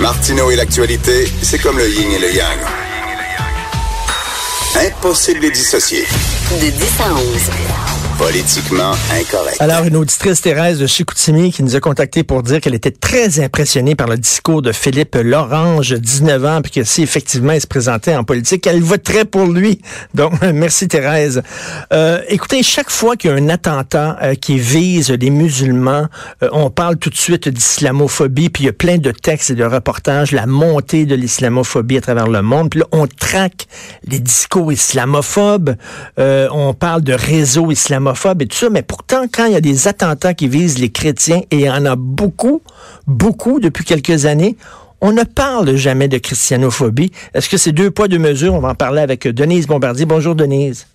Martineau et l'actualité, c'est comme le yin et le yang. Impossible de dissocier. De 10 à 11. Politiquement incorrect. Alors, une auditrice Thérèse de Chicoutimi qui nous a contacté pour dire qu'elle était très impressionnée par le discours de Philippe Lorange, 19 ans, puis que si effectivement il se présentait en politique, elle voterait pour lui. Donc, merci Thérèse. Euh, écoutez, chaque fois qu'il y a un attentat euh, qui vise les musulmans, euh, on parle tout de suite d'islamophobie, puis il y a plein de textes et de reportages, la montée de l'islamophobie à travers le monde. Puis là, on traque les discours islamophobes, euh, on parle de réseaux islamophobes et tout ça, mais pourtant, quand il y a des attentats qui visent les chrétiens, et il y en a beaucoup, beaucoup depuis quelques années, on ne parle jamais de christianophobie. Est-ce que c'est deux poids, deux mesures? On va en parler avec Denise Bombardier. Bonjour, Denise.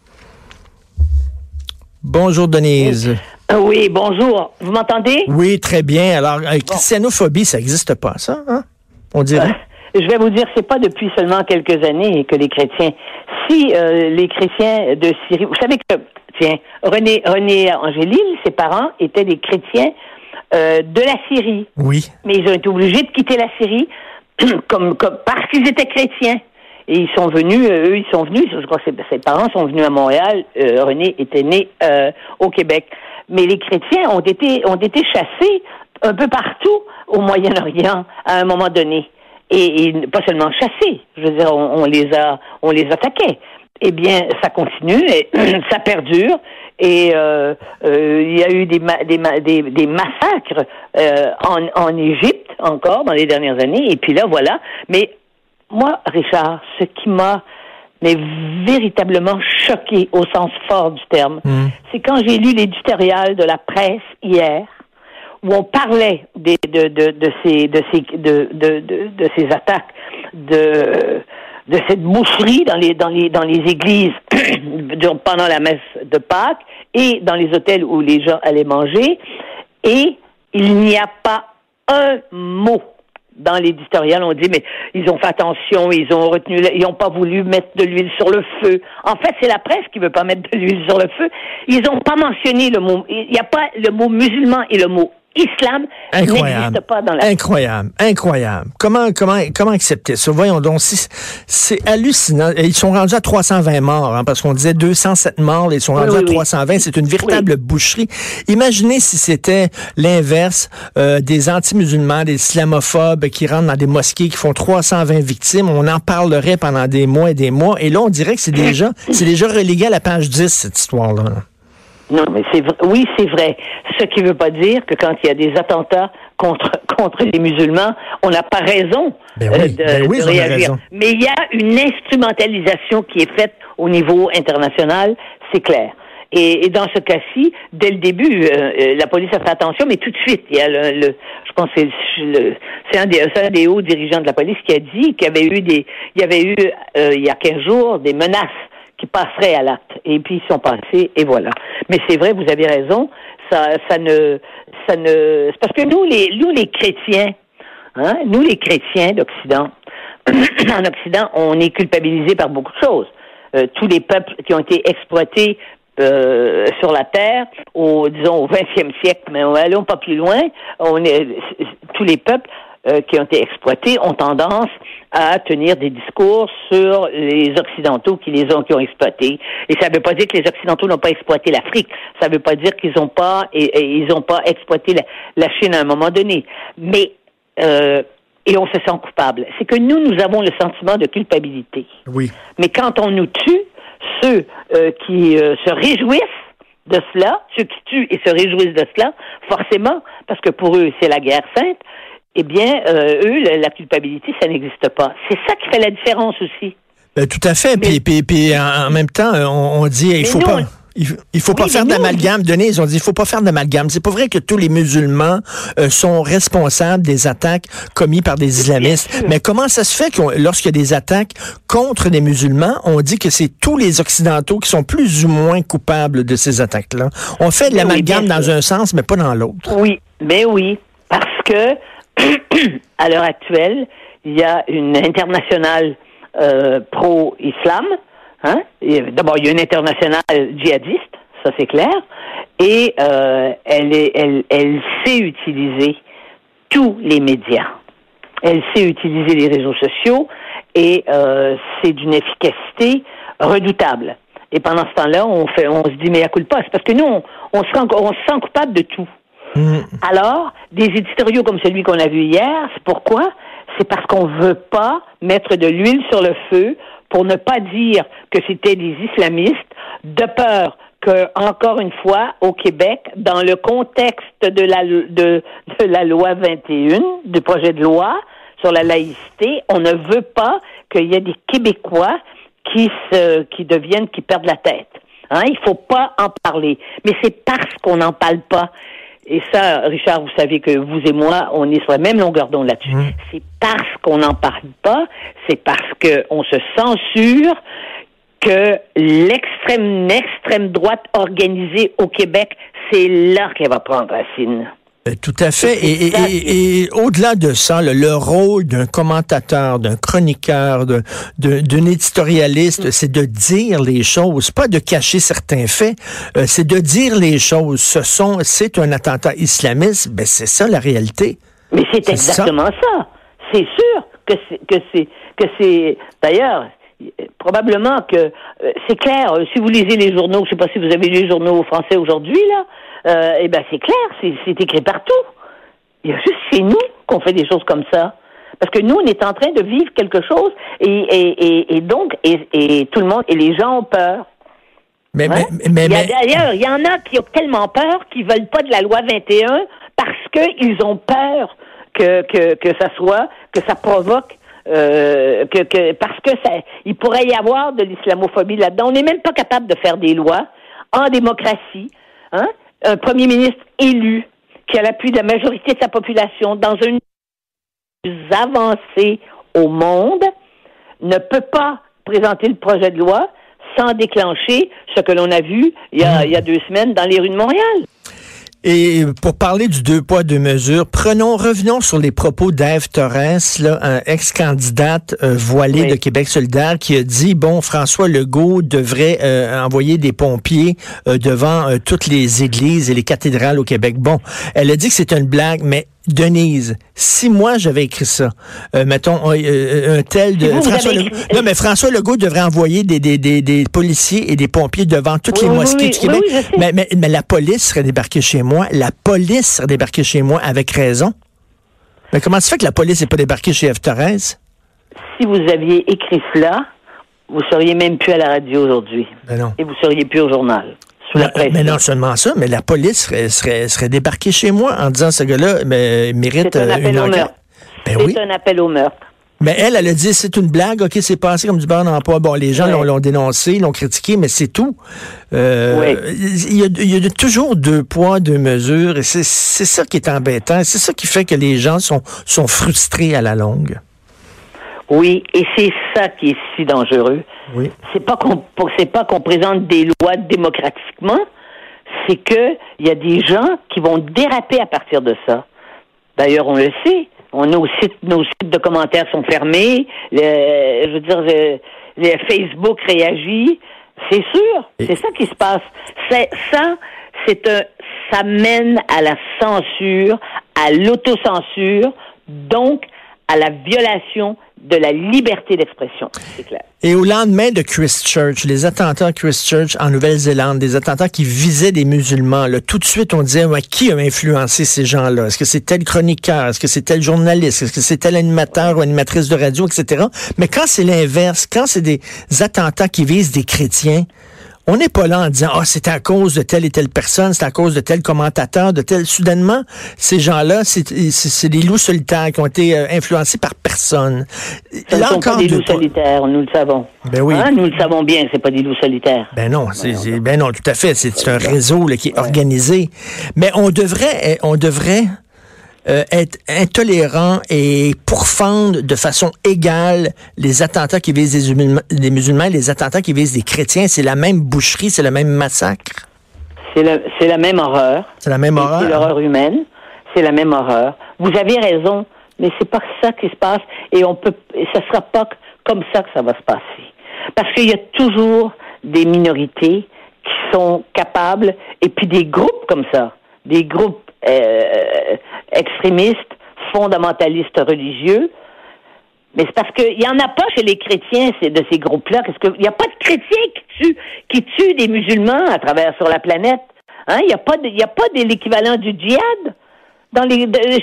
Bonjour, Denise. Euh, Oui, bonjour. Vous m'entendez? Oui, très bien. Alors, euh, christianophobie, ça n'existe pas, ça, hein? On dirait. Euh, je vais vous dire, c'est pas depuis seulement quelques années que les chrétiens. Si euh, les chrétiens de Syrie, vous savez que, René, René Angélil, ses parents étaient des chrétiens euh, de la Syrie, Oui. mais ils ont été obligés de quitter la Syrie comme, comme parce qu'ils étaient chrétiens. Et ils sont venus, euh, eux, ils sont venus, je crois que ses, ses parents sont venus à Montréal. Euh, René était né euh, au Québec. Mais les chrétiens ont été, ont été chassés un peu partout au Moyen-Orient à un moment donné. Et, et pas seulement chassés, je veux dire, on, on les a, on les attaquait. Eh bien, ça continue et ça perdure. Et euh, euh, il y a eu des, ma- des, ma- des, des massacres euh, en, en Égypte encore dans les dernières années. Et puis là, voilà. Mais moi, Richard, ce qui m'a mais véritablement choqué au sens fort du terme, Mm. c'est quand j'ai lu l'éditorial de la presse hier, où on parlait des, de, de, de ces de ces de, de, de, de ces attaques de de cette moucherie dans les dans les dans les églises pendant la messe de Pâques et dans les hôtels où les gens allaient manger et il n'y a pas un mot dans l'éditorial, on dit, mais ils ont fait attention, ils ont retenu, ils n'ont pas voulu mettre de l'huile sur le feu. En fait, c'est la presse qui veut pas mettre de l'huile sur le feu. Ils n'ont pas mentionné le mot, il n'y a pas le mot musulman et le mot islam Incroyable. n'existe pas dans la Incroyable, incroyable. Comment, comment, comment accepter ça? Voyons donc, si- c'est hallucinant. Et Ils sont rendus à 320 morts, hein, parce qu'on disait 207 morts, ils sont rendus oui, à oui. 320. C'est une véritable boucherie. Imaginez si c'était l'inverse, euh, des anti-musulmans, des islamophobes qui rentrent dans des mosquées, qui font 320 victimes. On en parlerait pendant des mois et des mois. Et là, on dirait que c'est déjà, c'est déjà relégué à la page 10, cette histoire-là. Non, mais c'est vrai. Oui, c'est vrai. Ce qui ne veut pas dire que quand il y a des attentats contre contre les musulmans, on n'a pas raison Ben euh, oui, de, ben oui, de réagir. raison. Mais il y a une instrumentalisation qui est faite au niveau international, c'est clair. Et, et dans ce cas-ci, dès le début, euh, euh, la police a fait attention, mais tout de suite, il y a le, le- je pense que c'est le- c'est un des, un des hauts dirigeants de la police qui a dit qu'il y avait eu des, il y avait eu euh, il y a 15 jours des menaces qui passeraient à l'acte. Et puis ils sont passés et voilà. Mais c'est vrai, vous avez raison. Ça, ça ne, ça ne, c'est parce que nous les, nous les chrétiens, hein, nous les chrétiens d'Occident, en Occident, on est culpabilisés par beaucoup de choses. Euh, tous les peuples qui ont été exploités euh, sur la terre, au disons au 20e siècle, mais allons pas plus loin. On est tous les peuples euh, qui ont été exploités ont tendance à tenir des discours sur les Occidentaux qui les ont qui ont exploités. Et ça ne veut pas dire que les Occidentaux n'ont pas exploité l'Afrique. Ça ne veut pas dire qu'ils n'ont pas et, et ils n'ont pas exploité la, la Chine à un moment donné. Mais euh, et on se sent coupable. C'est que nous, nous avons le sentiment de culpabilité. Oui. Mais quand on nous tue, ceux euh, qui euh, se réjouissent de cela, ceux qui tuent et se réjouissent de cela, forcément, parce que pour eux, c'est la guerre sainte, eh bien, euh, eux, la, la culpabilité, ça n'existe pas. C'est ça qui fait la différence aussi. Ben, tout à fait. Puis, Mais- puis, puis en, en même temps, euh, on, on dit il faut pas. on- Il, faut pas faire d'amalgame. Denis, ils ont dit, il faut pas faire d'amalgame. C'est pas vrai que tous les musulmans euh, sont responsables des attaques commises par des islamistes. Mais comment ça se fait que lorsqu'il y a des attaques contre des musulmans, on dit que c'est tous les occidentaux qui sont plus ou moins coupables de ces attaques-là? On fait de oui, l'amalgame dans un sens, mais pas dans l'autre. Oui, mais oui, parce que à l'heure actuelle, il y a une internationale euh, pro-islam. Hein? D'abord, il y a une internationale djihadiste, ça c'est clair, et euh, elle, est, elle, elle sait utiliser tous les médias. Elle sait utiliser les réseaux sociaux et euh, c'est d'une efficacité redoutable. Et pendant ce temps-là, on on se dit mais à coup pas, c'est parce que nous, on se sent coupable de tout. Alors, des éditoriaux comme celui qu'on a vu hier, c'est pourquoi? C'est parce qu'on veut pas mettre de l'huile sur le feu pour ne pas dire que c'était des islamistes, de peur que, encore une fois, au Québec, dans le contexte de la, de la loi 21, du projet de loi sur la laïcité, on ne veut pas qu'il y ait des Québécois qui se, qui deviennent, qui perdent la tête. Hein, il faut pas en parler. Mais c'est parce qu'on n'en parle pas. Et ça, Richard, vous savez que vous et moi, on est sur la même longueur d'onde là-dessus. C'est parce qu'on n'en parle pas, c'est parce qu'on se censure que l'extrême, l'extrême droite organisée au Québec, c'est là qu'elle va prendre racine. Euh, Tout à fait. Et, et- ça, et- et au-delà de ça, le, le rôle d'un commentateur, d'un chroniqueur, d'un éditorialiste, c'est de dire les choses, pas de cacher certains faits. euh, c'est de dire les choses. Ce sont, c'est un attentat islamiste. Ben c'est ça la réalité. Mais c'est exactement ça. C'est sûr que c'est que c'est que c'est d'ailleurs probablement que euh, c'est clair. euh, Si vous lisez les journaux, je sais pas si vous avez lu les journaux français aujourd'hui là, euh, eh ben c'est clair, c'est écrit partout. Il y a juste chez nous qu'on fait des choses comme ça. Parce que nous, on est en train de vivre quelque chose et, et, et, et donc, et, tout le monde, et les gens ont peur. Mais, Hein? mais, d'ailleurs, il y en a qui ont tellement peur qu'ils veulent pas de la loi 21 parce qu'ils ont peur que, que, que ça soit, que ça provoque, euh, que, parce que il pourrait y avoir de l'islamophobie là-dedans. On n'est même pas capable de faire des lois en démocratie. Hein? Un premier ministre élu qui a l'appui de la majorité de sa population dans une plus avancée au monde ne peut pas présenter le projet de loi sans déclencher ce que l'on a vu il y a deux semaines dans les rues de Montréal. Et pour parler du deux poids, deux mesures, prenons, revenons sur les propos d'Ève Torres, là, un ex-candidate euh, voilée Oui. de Québec solidaire, qui a dit, bon, François Legault devrait euh, envoyer des pompiers euh, devant toutes les églises et les cathédrales au Québec. Bon, elle a dit que c'est une blague, mais Denise, si moi j'avais écrit ça, euh, mettons euh, euh, un tel de Si vous, vous François Legault, non mais François Legault devrait envoyer des, des, des, des policiers et des pompiers devant toutes Oui, les mosquées oui, du Québec. mais, mais, mais la police serait débarquée chez moi. La police serait débarquée chez moi avec raison. Mais comment se fait que la police n'est pas débarquée chez F. Thérèse? Si vous aviez écrit cela, vous seriez même plus à la radio aujourd'hui. Ben non. Et vous seriez plus au journal. Sous la Non, pression. mais non seulement ça, mais la police serait, serait, serait débarquée chez moi en disant ce gars-là mais, mérite un euh, appel une au meurtre. Ben c'est oui. un appel au meurtre. Mais elle, elle a dit c'est une blague, ok, c'est passé comme du beurre dans le poids. Bon, les gens Ouais. l'ont- dénoncé, l'ont critiqué, mais c'est tout. Euh, Ouais. il, y a, il y a toujours deux poids, deux mesures, et c'est c'est ça qui est embêtant. C'est ça qui fait que les gens sont, sont frustrés à la longue. Oui, et c'est ça qui est si dangereux. Oui. C'est pas qu'on c'est pas qu'on présente des lois démocratiquement, c'est que il y a des gens qui vont déraper à partir de ça. D'ailleurs, on le sait. On, nos sites, nos sites de commentaires sont fermés. Le, je veux dire, le, le Facebook réagit. C'est sûr. Et- C'est ça qui se passe. C'est ça. C'est un. Ça mène à la censure, à l'autocensure, donc à la violation de la liberté d'expression. Et au lendemain de Christchurch, les attentats à Christchurch en Nouvelle-Zélande, des attentats qui visaient des musulmans, là, tout de suite on disait ouais, qui a influencé ces gens-là? Est-ce que c'est tel chroniqueur? Est-ce que c'est tel journaliste? Est-ce que c'est tel animateur ou animatrice de radio, etc. Mais quand c'est l'inverse, quand c'est des attentats qui visent des chrétiens, On n'est pas là en disant, ah, c'est à cause de telle et telle personne, c'est à cause de tel commentateur, de tel. Soudainement, ces gens-là, c'est des loups solitaires qui ont été euh, influencés par personne. Ce là sont pas des loups solitaires, nous le savons. Ben oui. Hein, nous le savons bien, c'est pas des loups solitaires. Ben non, c'est, ben non, tout à fait. C'est un réseau qui est organisé. Mais on devrait, eh, on devrait euh, être intolérant et pourfendre de façon égale les attentats qui visent les musulmans, les attentats qui visent les chrétiens. C'est la même boucherie, c'est le même massacre? C'est la, même horreur. C'est la même horreur? C'est l'horreur humaine. C'est la même horreur. Vous avez raison, mais c'est pas ça qui se passe et on peut, et ça sera pas comme ça que ça va se passer. Parce qu'il y a toujours des minorités qui sont capables et puis des groupes comme ça, des groupes euh, extrémistes, fondamentalistes religieux. Mais c'est parce qu'il n'y en a pas chez les chrétiens de ces groupes-là. Il n'y a pas de chrétiens qui tuent, des musulmans à travers sur la planète. Hein? Il n'y a pas de, de l'équivalent du djihad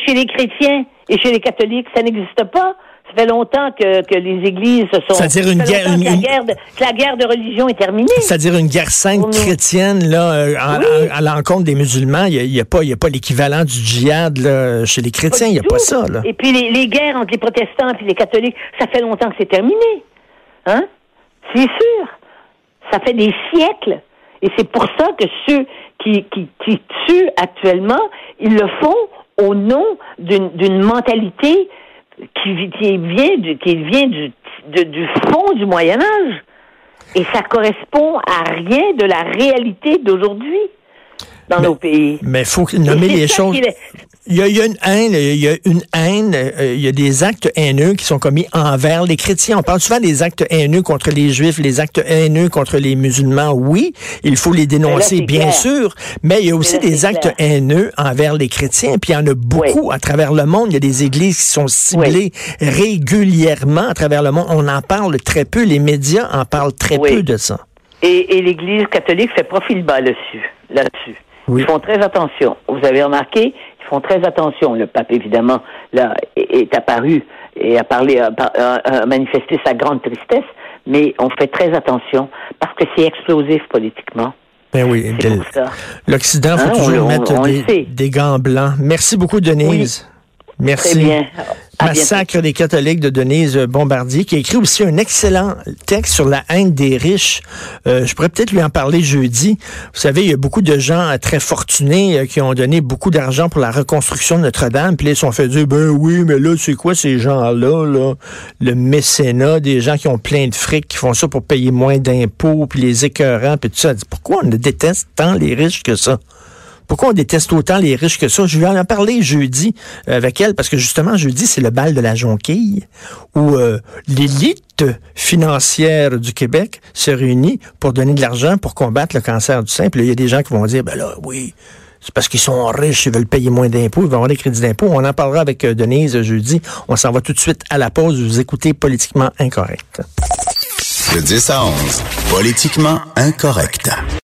chez les chrétiens et chez les catholiques. Ça n'existe pas. Ça fait longtemps que, que les églises se sont. C'est-à-dire une guerre. Une, la, guerre de, la guerre de religion est terminée. C'est-à-dire une guerre sainte chrétienne, là, euh, à, l'encontre des musulmans. Il n'y a, a, pas, a pas l'équivalent du djihad là, chez les chrétiens. Il n'y a pas ça. Là. Et puis les, les, guerres entre les protestants et les catholiques, ça fait longtemps que c'est terminé. Hein? C'est sûr. Ça fait des siècles. Et c'est pour ça que ceux qui, qui, qui tuent actuellement, ils le font au nom d'une mentalité qui, vient du, qui vient du, du fond du Moyen Âge. Et ça correspond à rien de la réalité d'aujourd'hui dans nos pays. Mais il faut nommer les choses. Il y, a, une haine, il y a une haine, euh, il y a des actes haineux qui sont commis envers les chrétiens. On parle souvent des actes haineux contre les juifs, les actes haineux contre les musulmans. Oui, il faut les dénoncer, bien sûr, mais il y a aussi des actes haineux envers les chrétiens. Puis il y en a beaucoup à travers le monde. Il y a des églises qui sont ciblées régulièrement à travers le monde. On en parle très peu. Les médias en parlent très peu de ça. Et, et l'Église catholique fait profil bas là-dessus. Là-dessus. Ils font très attention. Vous avez remarqué, ils font très attention. Le pape, évidemment, là, est, apparu et a parlé, a, manifesté sa grande tristesse, mais on fait très attention parce que c'est explosif politiquement. Ben oui, l'Occident, faut hein, toujours mettre des, des, gants blancs. Merci beaucoup, Denise. Merci. Très bien. Massacre des catholiques de Denise Bombardier, qui a écrit aussi un excellent texte sur la haine des riches. Euh, je pourrais peut-être lui en parler jeudi. Vous savez, il y a beaucoup de gens très fortunés euh, qui ont donné beaucoup d'argent pour la reconstruction de Notre-Dame. Puis là, ils sont fait dire, ben oui, mais là, c'est quoi ces gens-là, là? Le mécénat, des gens qui ont plein de fric, qui font ça pour payer moins d'impôts, puis les écœurants, puis tout ça. Pourquoi on déteste tant les riches que ça? Pourquoi on déteste autant les riches que ça? Je vais en parler jeudi euh, avec elle, parce que justement, jeudi, c'est le bal de la jonquille, où euh, l'élite financière du Québec se réunit pour donner de l'argent pour combattre le cancer du sein. Puis il y a des gens qui vont dire, ben là, oui, c'est parce qu'ils sont riches, ils veulent payer moins d'impôts, ils vont avoir des crédits d'impôts. On en parlera avec euh, Denise jeudi. On s'en va tout de suite à la pause. Vous écoutez Politiquement Incorrect. Le 10 à 11, Politiquement Incorrect.